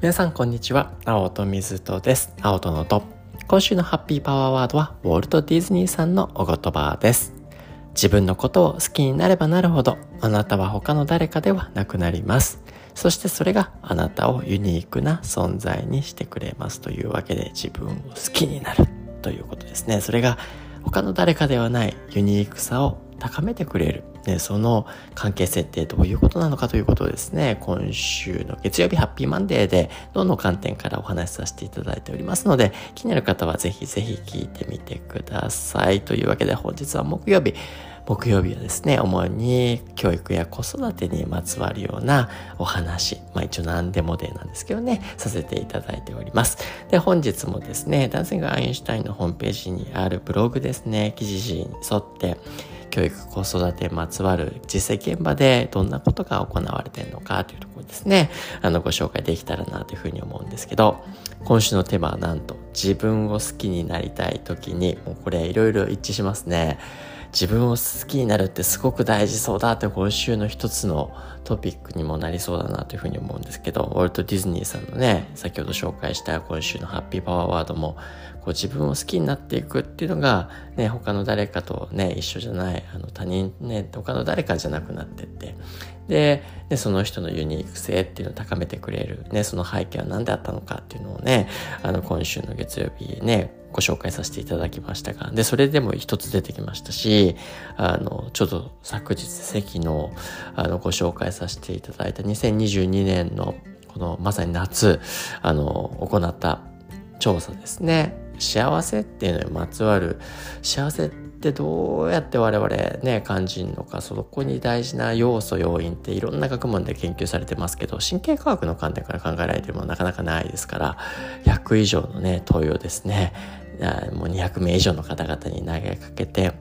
皆さんこんにちは。青と水とです。青とのと。今週のハッピーパワーワードはウォルト・ディズニーさんのお言葉です。自分のことを好きになればなるほどあなたは他の誰かではなくなります。そしてそれがあなたをユニークな存在にしてくれます。というわけで自分を好きになる。ということですね。それが他の誰かではないユニークさを高めてくれる、ね、その関係性ってどういうことなのかということをですね、今週の月曜日ハッピーマンデーでどの観点からお話しさせていただいておりますので、気になる方はぜひぜひ聞いてみてください。というわけで本日は木曜日、木曜日はですね、主に教育や子育てにまつわるようなお話、まあ一応何でもでなんですけどね、させていただいております。で、本日もですね、男性がアインシュタインのホームページにあるブログですね、記事に沿って、教育子育てまつわる実際現場でどんなことが行われているのかというところですね、あのご紹介できたらなというふうに思うんですけど、今週のテーマはなんと自分を好きになりたい時に、もうこれいろいろ一致しますね。自分を好きになるってすごく大事そうだって今週の一つのトピックにもなりそうだなというふうに思うんですけど、ウォルト・ディズニーさんのね、先ほど紹介した今週のハッピーパワーワードも、こう自分を好きになっていくっていうのが、ね、他の誰かとね、一緒じゃない、あの他人ね、他の誰かじゃなくなってって、で、でその人のユニーク性っていうのを高めてくれる、ね、その背景は何であったのかっていうのをね、あの今週の月曜日ね、ご紹介させていただきましたが、で、それでも一つ出てきましたし、あの、ちょっと昨日席の、あの、ご紹介させていただいた2022年の、このまさに夏、あの、行った調査ですね。幸せっていうのにまつわる、幸せってどうやって我々ね、感じるのか、そこに大事な要素、要因っていろんな学問で研究されてますけど、神経科学の観点から考えられてるものなかなかないですから、100以上のね、問いをですね、もう200名以上の方々に投げかけて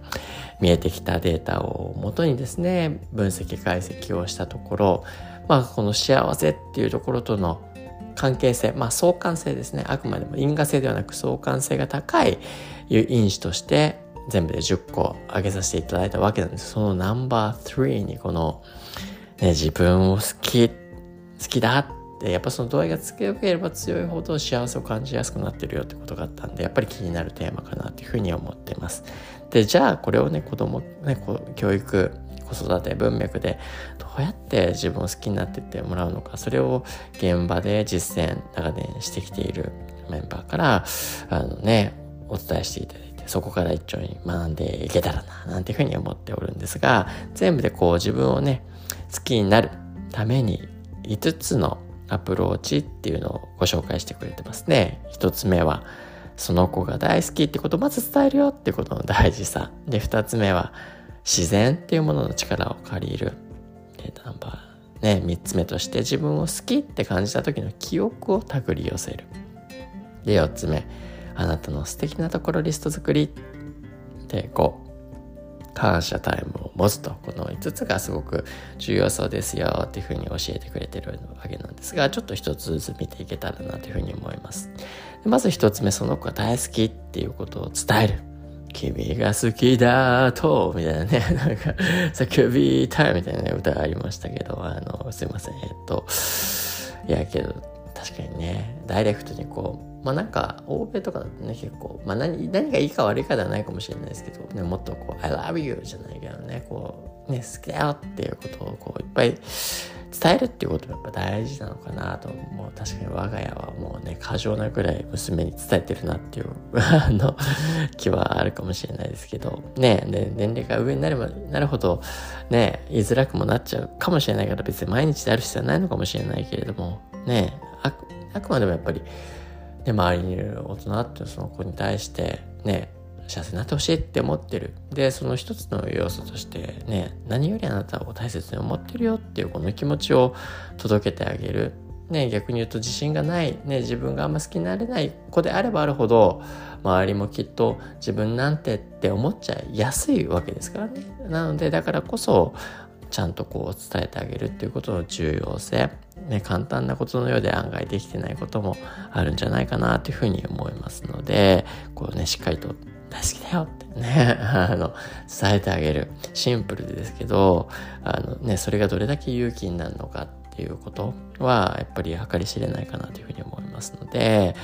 見えてきたデータをもとにですね分析解析をしたところまあこの幸せっていうところとの関係性まあ相関性ですね。あくまでも因果性ではなく相関性が高い因子として全部で10個挙げさせていただいたわけなんです。そのナンバー3にこの、ね、自分を好き好きだでやっぱその度合いが強ければ強いほど幸せを感じやすくなってるよってことがあったんでやっぱり気になるテーマかなというふうに思ってます。でじゃあこれをね子供ね教育子育て文脈でどうやって自分を好きになってってもらうのかそれを現場で実践長年してきているメンバーからあのねお伝えしていただいてそこから一丁に学んでいけたらななんていうふうに思っておるんですが全部でこう自分をね好きになるために5つのアプローチっていうのをご紹介してくれてますね。一つ目は、その子が大好きってことをまず伝えるよってことの大事さ。で、二つ目は、自然っていうものの力を借りる。で、ナンバー、ね、三つ目として自分を好きって感じた時の記憶を手繰り寄せる。で、四つ目、あなたの素敵なところリスト作り。で、五、感謝タイムを持つとこの5つがすごく重要そうですよっていうふうに教えてくれてるわけなんですがちょっと一つずつ見ていけたらなというふうに思います。まず一つ目その子が大好きっていうことを伝える。君が好きだと、みたいなね、なんか、叫びたいみたいな、ね、歌がありましたけど、あの、すいません、えっと、いやけど、確かにね、ダイレクトにこう、まあなんか欧米とかだとね結構、まあ何何がいいか悪いかではないかもしれないですけど、ね、もっとこう「I love you」じゃないけどねこうね好きだよっていうことをこういっぱい伝えるっていうこともやっぱ大事なのかなともう。確かに我が家はもうね過剰なぐらい娘に伝えてるなっていう の気はあるかもしれないですけどねで年齢が上になればなるほどね言いづらくもなっちゃうかもしれないから別に毎日である必要はないのかもしれないけれどもねあくまでもやっぱりで周りにいる大人ってその子に対してね幸せになってほしいって思ってる。でその一つの要素としてね何よりあなたを大切に思ってるよっていうこの気持ちを届けてあげる。ね、逆に言うと自信がない、ね、自分があんま好きになれない子であればあるほど周りもきっと自分なんてって思っちゃいやすいわけですからね。なのでだからこそちゃんとこう伝えてあげるっていうことの重要性、ね、簡単なことのようで案外できてないこともあるんじゃないかなというふうに思いますのでこうねしっかりと大好きだよってね、あの、伝えてあげる。シンプルですけど、あのね、それがどれだけ勇気になるのかっていうことはやっぱり計り知れないかなというふうに思いますので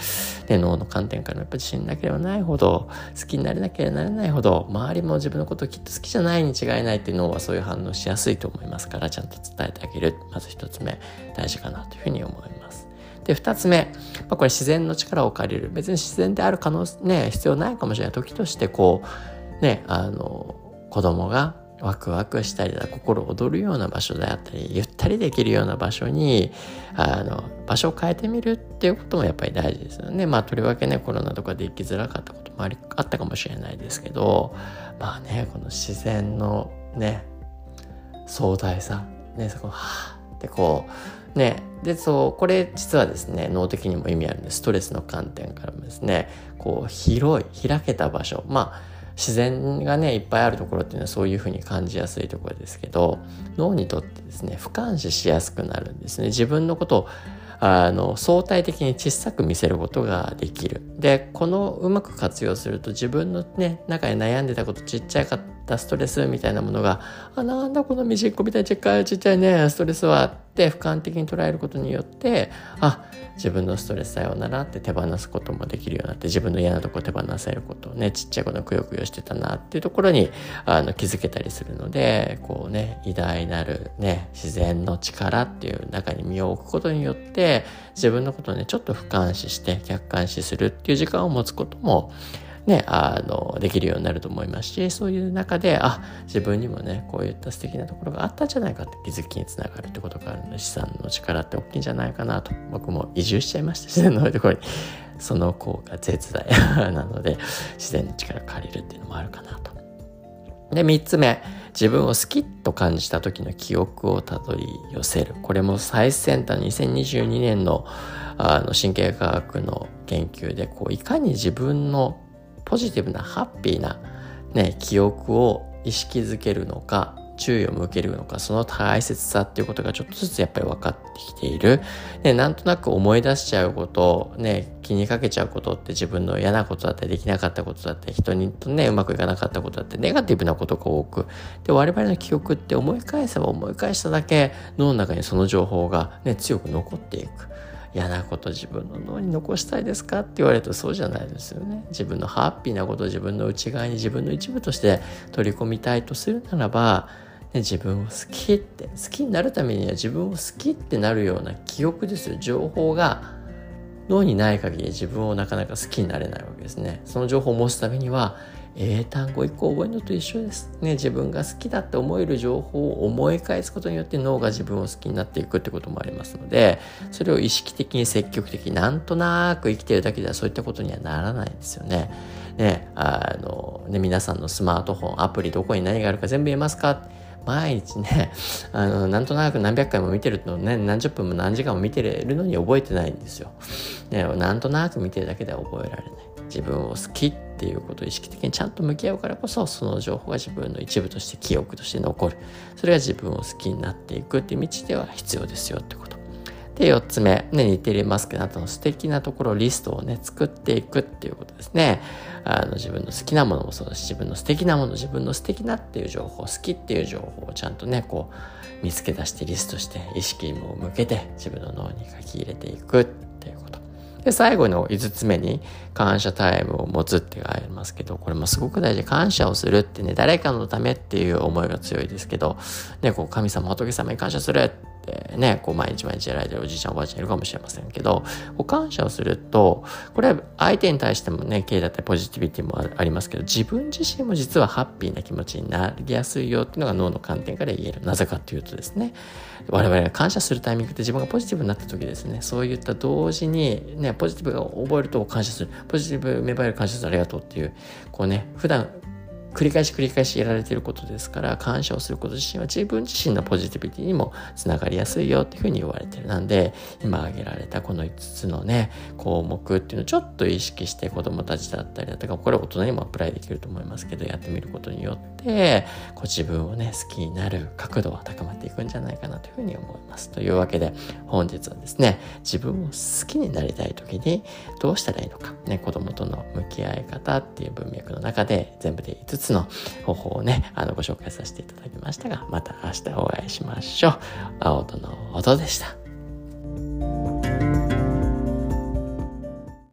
で脳の観点からもやっぱり自信なければないほど好きになれなければなれないほど周りも自分のことをきっと好きじゃないに違いないっていう脳はそういう反応しやすいと思いますからちゃんと伝えてあげるまず一つ目大事かなというふうに思います。で、二つ目、まあ、これ自然の力を借りる。別に自然である可能、ね、必要ないかもしれない時として、こう、ね、あの、子供がワクワクしたりだ心躍るような場所であったりゆったりできるような場所にあの場所を変えてみるっっていうこともやっぱり大事ですよね。まあとりわけねコロナとかで行きづらかったこともありあったかもしれないですけどまあねこの自然のね壮大さねそこはあってこうねでそうこれ実はですね脳的にも意味あるんでストレスの観点からもですねこう広い開けた場所まあ自然がねいっぱいあるところっていうのはそういうふうに感じやすいところですけど脳にとってですね俯瞰視しやすくなるんですね自分のことをあの相対的に小さく見せることができる。でこのうまく活用すると自分のね中に悩んでたことちっちゃかったストレスみたいなものがあなんだこのみじっこみたいちっちゃいちっちゃいねストレスはって俯瞰的に捉えることによってあ自分のストレスさようならって手放すこともできるようになって自分の嫌なとこ手放せることをねちっちゃい頃くよくよしてたなっていうところにあの気づけたりするのでこうね偉大なるね自然の力っていう中に身を置くことによって自分のことをねちょっと俯瞰視して客観視するっていう時間を持つこともね、あの、できるようになると思いますし、そういう中で、あ、自分にもね、こういった素敵なところがあったんじゃないかって気づきにつながるってことがあるので、資産の力って大きいんじゃないかなと、僕も移住しちゃいました、自然のところに。その効果絶大なので、自然の力を借りるっていうのもあるかなと。で、三つ目、自分を好きと感じた時の記憶をたどり寄せる。これも最先端2022年のあの神経科学の研究で、こう、いかに自分のポジティブなハッピーな、ね、記憶を意識づけるのか注意を向けるのかその大切さっていうことがちょっとずつやっぱり分かってきている。でなんとなく思い出しちゃうことね気にかけちゃうことって自分の嫌なことだったりできなかったことだったり人にとねうまくいかなかったことだってネガティブなことが多くで我々の記憶って思い返せば思い返しただけ脳の中にその情報がね強く残っていく。嫌なこと自分の脳に残したいですかって言われるとそうじゃないですよね。自分のハッピーなことを自分の内側に自分の一部として取り込みたいとするならば、ね、自分を好きって好きになるためには自分を好きってなるような記憶ですよ情報が脳にない限り自分をなかなか好きになれないわけですね。その情報を持つためには英単語一個覚えるのと一緒です。ね、自分が好きだって思える情報を思い返すことによって脳が自分を好きになっていくってこともありますので、それを意識的に積極的になんとなく生きてるだけではそういったことにはならないんですよね。ね、あの、ね、皆さんのスマートフォン、アプリどこに何があるか全部言えますか？毎日ね、あの、なんとなく何百回も見てるのね、何十分も何時間も見てるのに覚えてないんですよ。ね、なんとなく見てるだけでは覚えられない。自分を好きっていうことを意識的にちゃんと向き合うからこそその情報が自分の一部として記憶として残る。それが自分を好きになっていくっていう道では必要ですよってこと。で4つ目、ね、似ていますけどあとの素敵なところリストをね作っていくっていうことですね。あの自分の好きなものもそうだし自分の素敵なもの自分の素敵なっていう情報好きっていう情報をちゃんとねこう見つけ出してリストして意識も向けて自分の脳に書き入れていくっで、最後の5つ目に感謝タイムを持つってありますけど、これもすごく大事。感謝をするってね、誰かのためっていう思いが強いですけど、ね、こう神様、仏様に感謝するってね、こう毎日毎日やられてるおじいちゃんおばあちゃんいるかもしれませんけど、こう感謝をすると、これは相手に対してもね、経営だったりポジティビティもありますけど、自分自身も実はハッピーな気持ちになりやすいよっていうのが脳の観点から言える。なぜかっていうとですね、我々が感謝するタイミングって自分がポジティブになった時ですね、そういった同時にね、ポジティブが覚えると感謝する。ポジティブ芽生える感謝するありがとうっていう、こうね、普段繰り返し繰り返しやられてることですから感謝をすること自身は自分自身のポジティビティにもつながりやすいよっていうふうに言われてる。なんで今挙げられたこの5つのね項目っていうのをちょっと意識して子供たちだったりだとかこれ大人にもアプライできると思いますけどやってみることによってこ自分をね好きになる角度は高まっていくんじゃないかなというふうに思います。というわけで本日はですね自分を好きになりたい時にどうしたらいいのかね子供との向き合い方っていう文脈の中で全部で5つつの方法をね、あの、ご紹介させていただきましたが、また明日お会いしましょう。青との音でした。